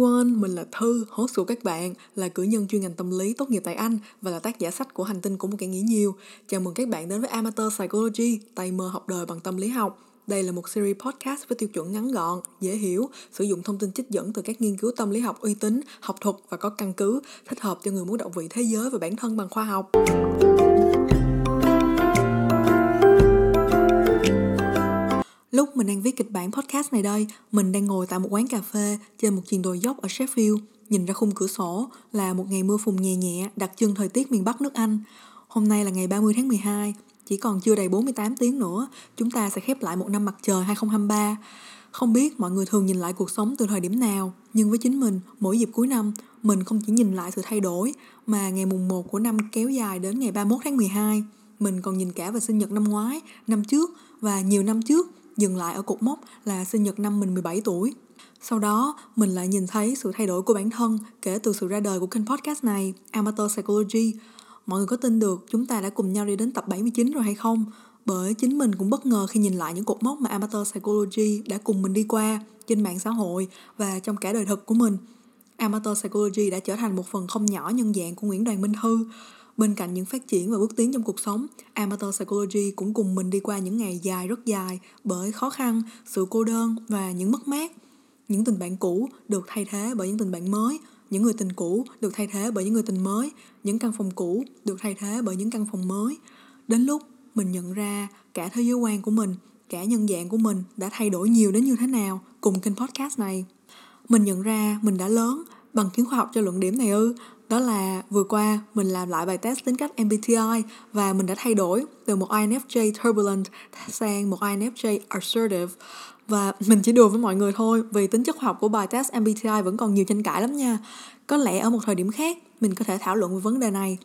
everyone, mình là Thư, host của các bạn, là cử nhân chuyên ngành tâm lý tốt nghiệp tại Anh và là tác giả sách của Hành tinh của một kẻ nghĩ nhiều. Chào mừng các bạn đến với Amateur Psychology, tay mơ học đời bằng tâm lý học. Đây là một series podcast với tiêu chuẩn ngắn gọn, dễ hiểu, sử dụng thông tin trích dẫn từ các nghiên cứu tâm lý học uy tín, học thuật và có căn cứ, thích hợp cho người muốn động vị thế giới và bản thân bằng khoa học. Lúc mình đang viết kịch bản podcast này đây, mình đang ngồi tại một quán cà phê trên một chiền đồi dốc ở Sheffield, nhìn ra khung cửa sổ là một ngày mưa phùn nhẹ nhẹ đặc trưng thời tiết miền Bắc nước Anh. Hôm nay là ngày 30 tháng 12, chỉ còn chưa đầy 48 tiếng nữa, chúng ta sẽ khép lại một năm mặt trời 2023. Không biết mọi người thường nhìn lại cuộc sống từ thời điểm nào, nhưng với chính mình, mỗi dịp cuối năm, mình không chỉ nhìn lại sự thay đổi, mà ngày mùng 1 của năm kéo dài đến ngày 31 tháng 12. Mình còn nhìn cả vào sinh nhật năm ngoái, năm trước và nhiều năm trước dừng lại ở cột mốc là sinh nhật năm mình 17 tuổi. Sau đó, mình lại nhìn thấy sự thay đổi của bản thân kể từ sự ra đời của kênh podcast này, Amateur Psychology. Mọi người có tin được chúng ta đã cùng nhau đi đến tập 79 rồi hay không? Bởi chính mình cũng bất ngờ khi nhìn lại những cột mốc mà Amateur Psychology đã cùng mình đi qua trên mạng xã hội và trong cả đời thực của mình. Amateur Psychology đã trở thành một phần không nhỏ nhân dạng của Nguyễn Đoàn Minh Thư. Bên cạnh những phát triển và bước tiến trong cuộc sống, Amateur Psychology cũng cùng mình đi qua những ngày dài rất dài bởi khó khăn, sự cô đơn và những mất mát. Những tình bạn cũ được thay thế bởi những tình bạn mới, những người tình cũ được thay thế bởi những người tình mới, những căn phòng cũ được thay thế bởi những căn phòng mới. Đến lúc mình nhận ra cả thế giới quan của mình, cả nhân dạng của mình đã thay đổi nhiều đến như thế nào cùng kênh podcast này. Mình nhận ra mình đã lớn, bằng chứng khoa học cho luận điểm này ư đó là vừa qua mình làm lại bài test tính cách MBTI và mình đã thay đổi từ một INFJ turbulent sang một INFJ assertive. Và mình chỉ đùa với mọi người thôi, vì tính chất khoa học của bài test MBTI vẫn còn nhiều tranh cãi lắm nha. Có lẽ ở một thời điểm khác, mình có thể thảo luận về vấn đề này.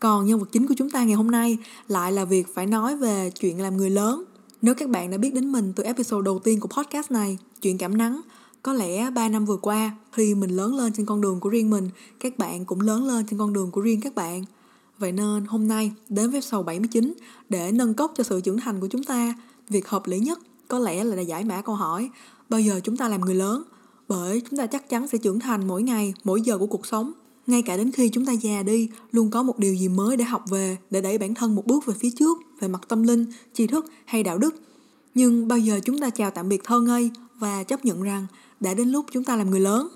Còn nhân vật chính của chúng ta ngày hôm nay lại là việc phải nói về chuyện làm người lớn. Nếu các bạn đã biết đến mình từ episode đầu tiên của podcast này, chuyện cảm nắng có lẽ 3 năm vừa qua, khi mình lớn lên trên con đường của riêng mình, các bạn cũng lớn lên trên con đường của riêng các bạn. Vậy nên hôm nay đến với sầu 79 để nâng cốc cho sự trưởng thành của chúng ta, việc hợp lý nhất có lẽ là giải mã câu hỏi bao giờ chúng ta làm người lớn bởi chúng ta chắc chắn sẽ trưởng thành mỗi ngày, mỗi giờ của cuộc sống. Ngay cả đến khi chúng ta già đi, luôn có một điều gì mới để học về, để đẩy bản thân một bước về phía trước, về mặt tâm linh, tri thức hay đạo đức. Nhưng bao giờ chúng ta chào tạm biệt thơ ngây và chấp nhận rằng đã đến lúc chúng ta làm người lớn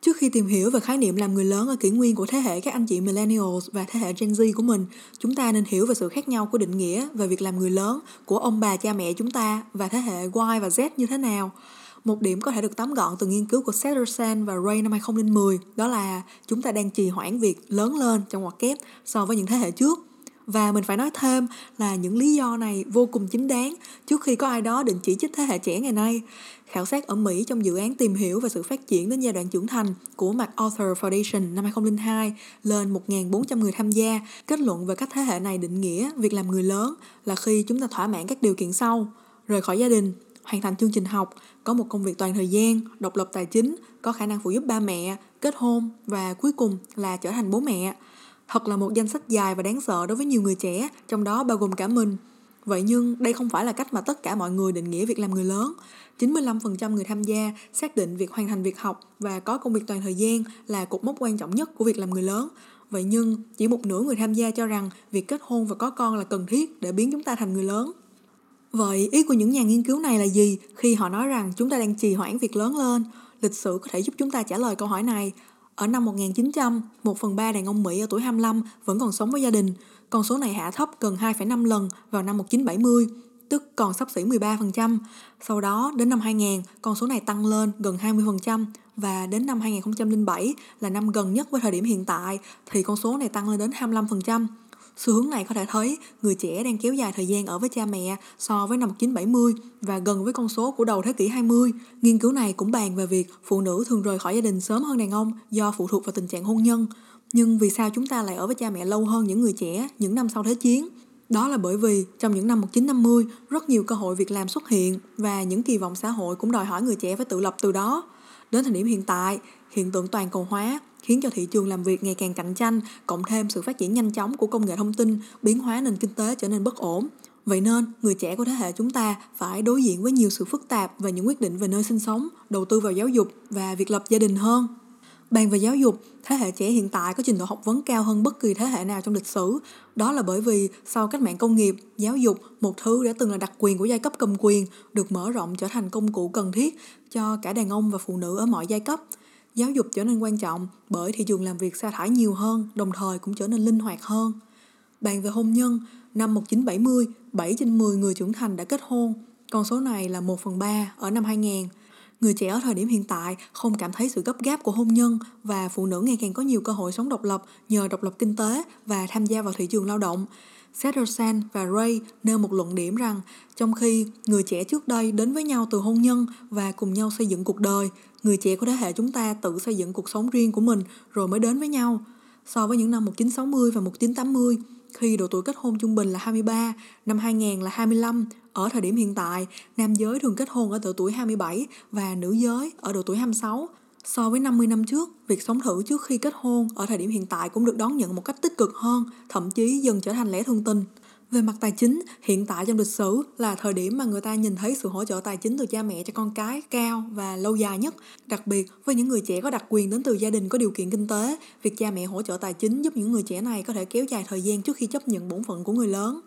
Trước khi tìm hiểu về khái niệm làm người lớn ở kỷ nguyên của thế hệ các anh chị millennials và thế hệ Gen Z của mình, chúng ta nên hiểu về sự khác nhau của định nghĩa về việc làm người lớn của ông bà cha mẹ chúng ta và thế hệ Y và Z như thế nào. Một điểm có thể được tóm gọn từ nghiên cứu của Sederson và Ray năm 2010 đó là chúng ta đang trì hoãn việc lớn lên trong ngoặc kép so với những thế hệ trước và mình phải nói thêm là những lý do này vô cùng chính đáng trước khi có ai đó định chỉ trích thế hệ trẻ ngày nay. Khảo sát ở Mỹ trong dự án tìm hiểu về sự phát triển đến giai đoạn trưởng thành của MacArthur Foundation năm 2002 lên 1.400 người tham gia, kết luận về cách thế hệ này định nghĩa việc làm người lớn là khi chúng ta thỏa mãn các điều kiện sau, rời khỏi gia đình, hoàn thành chương trình học, có một công việc toàn thời gian, độc lập tài chính, có khả năng phụ giúp ba mẹ, kết hôn và cuối cùng là trở thành bố mẹ. Thật là một danh sách dài và đáng sợ đối với nhiều người trẻ, trong đó bao gồm cả mình. Vậy nhưng đây không phải là cách mà tất cả mọi người định nghĩa việc làm người lớn. 95% người tham gia xác định việc hoàn thành việc học và có công việc toàn thời gian là cột mốc quan trọng nhất của việc làm người lớn. Vậy nhưng chỉ một nửa người tham gia cho rằng việc kết hôn và có con là cần thiết để biến chúng ta thành người lớn. Vậy ý của những nhà nghiên cứu này là gì khi họ nói rằng chúng ta đang trì hoãn việc lớn lên? Lịch sử có thể giúp chúng ta trả lời câu hỏi này ở năm 1900, 1 phần 3 đàn ông Mỹ ở tuổi 25 vẫn còn sống với gia đình. Con số này hạ thấp gần 2,5 lần vào năm 1970, tức còn sắp xỉ 13%. Sau đó, đến năm 2000, con số này tăng lên gần 20% và đến năm 2007 là năm gần nhất với thời điểm hiện tại thì con số này tăng lên đến 25%. Xu hướng này có thể thấy người trẻ đang kéo dài thời gian ở với cha mẹ so với năm 1970 và gần với con số của đầu thế kỷ 20. Nghiên cứu này cũng bàn về việc phụ nữ thường rời khỏi gia đình sớm hơn đàn ông do phụ thuộc vào tình trạng hôn nhân. Nhưng vì sao chúng ta lại ở với cha mẹ lâu hơn những người trẻ những năm sau Thế chiến? Đó là bởi vì trong những năm 1950, rất nhiều cơ hội việc làm xuất hiện và những kỳ vọng xã hội cũng đòi hỏi người trẻ phải tự lập từ đó. Đến thời điểm hiện tại, hiện tượng toàn cầu hóa khiến cho thị trường làm việc ngày càng cạnh tranh, cộng thêm sự phát triển nhanh chóng của công nghệ thông tin, biến hóa nền kinh tế trở nên bất ổn. Vậy nên, người trẻ của thế hệ chúng ta phải đối diện với nhiều sự phức tạp và những quyết định về nơi sinh sống, đầu tư vào giáo dục và việc lập gia đình hơn. Bàn về giáo dục, thế hệ trẻ hiện tại có trình độ học vấn cao hơn bất kỳ thế hệ nào trong lịch sử. Đó là bởi vì sau cách mạng công nghiệp, giáo dục, một thứ đã từng là đặc quyền của giai cấp cầm quyền, được mở rộng trở thành công cụ cần thiết cho cả đàn ông và phụ nữ ở mọi giai cấp. Giáo dục trở nên quan trọng bởi thị trường làm việc sa thải nhiều hơn, đồng thời cũng trở nên linh hoạt hơn. Bàn về hôn nhân, năm 1970, 7 trên 10 người trưởng thành đã kết hôn, con số này là 1 phần 3 ở năm 2000. Người trẻ ở thời điểm hiện tại không cảm thấy sự gấp gáp của hôn nhân và phụ nữ ngày càng có nhiều cơ hội sống độc lập nhờ độc lập kinh tế và tham gia vào thị trường lao động. Sederson và Ray nêu một luận điểm rằng trong khi người trẻ trước đây đến với nhau từ hôn nhân và cùng nhau xây dựng cuộc đời, người trẻ của thế hệ chúng ta tự xây dựng cuộc sống riêng của mình rồi mới đến với nhau. So với những năm 1960 và 1980, khi độ tuổi kết hôn trung bình là 23, năm 2000 là 25, ở thời điểm hiện tại, nam giới thường kết hôn ở độ tuổi 27 và nữ giới ở độ tuổi 26. So với 50 năm trước, việc sống thử trước khi kết hôn ở thời điểm hiện tại cũng được đón nhận một cách tích cực hơn, thậm chí dần trở thành lẽ thường tình. Về mặt tài chính, hiện tại trong lịch sử là thời điểm mà người ta nhìn thấy sự hỗ trợ tài chính từ cha mẹ cho con cái cao và lâu dài nhất. Đặc biệt với những người trẻ có đặc quyền đến từ gia đình có điều kiện kinh tế, việc cha mẹ hỗ trợ tài chính giúp những người trẻ này có thể kéo dài thời gian trước khi chấp nhận bổn phận của người lớn.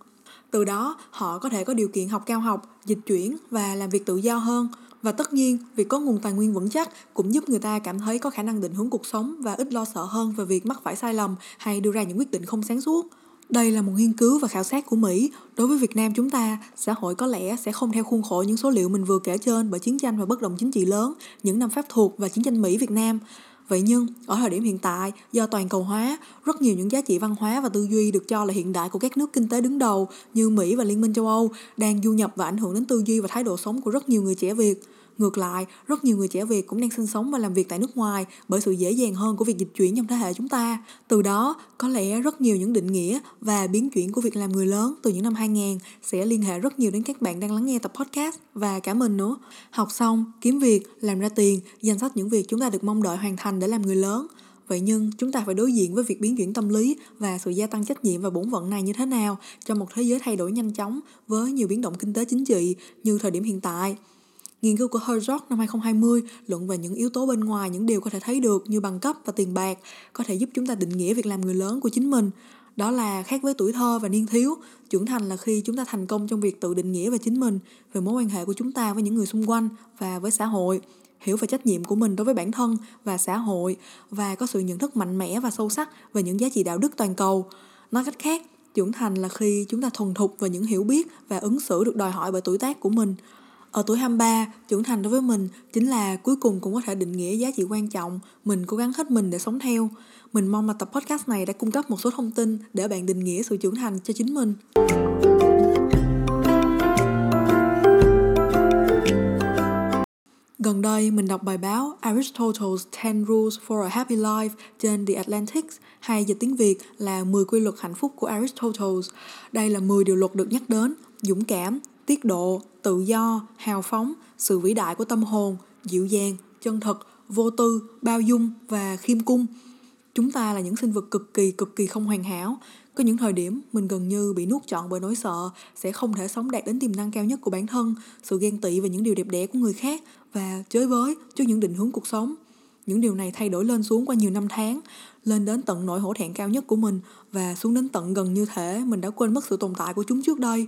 Từ đó, họ có thể có điều kiện học cao học, dịch chuyển và làm việc tự do hơn. Và tất nhiên, việc có nguồn tài nguyên vững chắc cũng giúp người ta cảm thấy có khả năng định hướng cuộc sống và ít lo sợ hơn về việc mắc phải sai lầm hay đưa ra những quyết định không sáng suốt. Đây là một nghiên cứu và khảo sát của Mỹ. Đối với Việt Nam chúng ta, xã hội có lẽ sẽ không theo khuôn khổ những số liệu mình vừa kể trên bởi chiến tranh và bất đồng chính trị lớn, những năm Pháp thuộc và chiến tranh Mỹ-Việt Nam. Vậy nhưng, ở thời điểm hiện tại, do toàn cầu hóa, rất nhiều những giá trị văn hóa và tư duy được cho là hiện đại của các nước kinh tế đứng đầu như Mỹ và Liên minh châu Âu đang du nhập và ảnh hưởng đến tư duy và thái độ sống của rất nhiều người trẻ Việt. Ngược lại, rất nhiều người trẻ Việt cũng đang sinh sống và làm việc tại nước ngoài bởi sự dễ dàng hơn của việc dịch chuyển trong thế hệ chúng ta. Từ đó, có lẽ rất nhiều những định nghĩa và biến chuyển của việc làm người lớn từ những năm 2000 sẽ liên hệ rất nhiều đến các bạn đang lắng nghe tập podcast và cả mình nữa. Học xong, kiếm việc, làm ra tiền, danh sách những việc chúng ta được mong đợi hoàn thành để làm người lớn. Vậy nhưng chúng ta phải đối diện với việc biến chuyển tâm lý và sự gia tăng trách nhiệm và bổn phận này như thế nào trong một thế giới thay đổi nhanh chóng với nhiều biến động kinh tế chính trị như thời điểm hiện tại. Nghiên cứu của Herzog năm 2020 luận về những yếu tố bên ngoài những điều có thể thấy được như bằng cấp và tiền bạc có thể giúp chúng ta định nghĩa việc làm người lớn của chính mình. Đó là khác với tuổi thơ và niên thiếu, trưởng thành là khi chúng ta thành công trong việc tự định nghĩa về chính mình, về mối quan hệ của chúng ta với những người xung quanh và với xã hội hiểu về trách nhiệm của mình đối với bản thân và xã hội và có sự nhận thức mạnh mẽ và sâu sắc về những giá trị đạo đức toàn cầu. Nói cách khác, trưởng thành là khi chúng ta thuần thục về những hiểu biết và ứng xử được đòi hỏi bởi tuổi tác của mình ở tuổi 23, trưởng thành đối với mình chính là cuối cùng cũng có thể định nghĩa giá trị quan trọng, mình cố gắng hết mình để sống theo. Mình mong là tập podcast này đã cung cấp một số thông tin để bạn định nghĩa sự trưởng thành cho chính mình. Gần đây, mình đọc bài báo Aristotle's 10 Rules for a Happy Life trên The Atlantic, hay dịch tiếng Việt là 10 quy luật hạnh phúc của Aristotle. Đây là 10 điều luật được nhắc đến, dũng cảm, tiết độ, tự do, hào phóng, sự vĩ đại của tâm hồn, dịu dàng, chân thật, vô tư, bao dung và khiêm cung. Chúng ta là những sinh vật cực kỳ cực kỳ không hoàn hảo. Có những thời điểm mình gần như bị nuốt trọn bởi nỗi sợ sẽ không thể sống đạt đến tiềm năng cao nhất của bản thân, sự ghen tị về những điều đẹp đẽ của người khác và chới với trước những định hướng cuộc sống. Những điều này thay đổi lên xuống qua nhiều năm tháng, lên đến tận nỗi hổ thẹn cao nhất của mình và xuống đến tận gần như thể mình đã quên mất sự tồn tại của chúng trước đây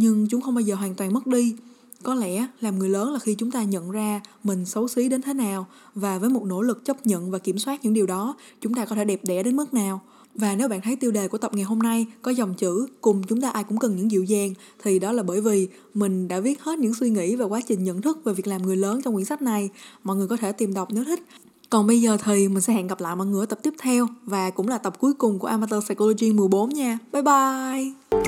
nhưng chúng không bao giờ hoàn toàn mất đi có lẽ làm người lớn là khi chúng ta nhận ra mình xấu xí đến thế nào và với một nỗ lực chấp nhận và kiểm soát những điều đó, chúng ta có thể đẹp đẽ đến mức nào và nếu bạn thấy tiêu đề của tập ngày hôm nay có dòng chữ cùng chúng ta ai cũng cần những dịu dàng thì đó là bởi vì mình đã viết hết những suy nghĩ và quá trình nhận thức về việc làm người lớn trong quyển sách này. Mọi người có thể tìm đọc nếu thích. Còn bây giờ thì mình sẽ hẹn gặp lại mọi người ở tập tiếp theo và cũng là tập cuối cùng của Amateur Psychology 14 nha. Bye bye!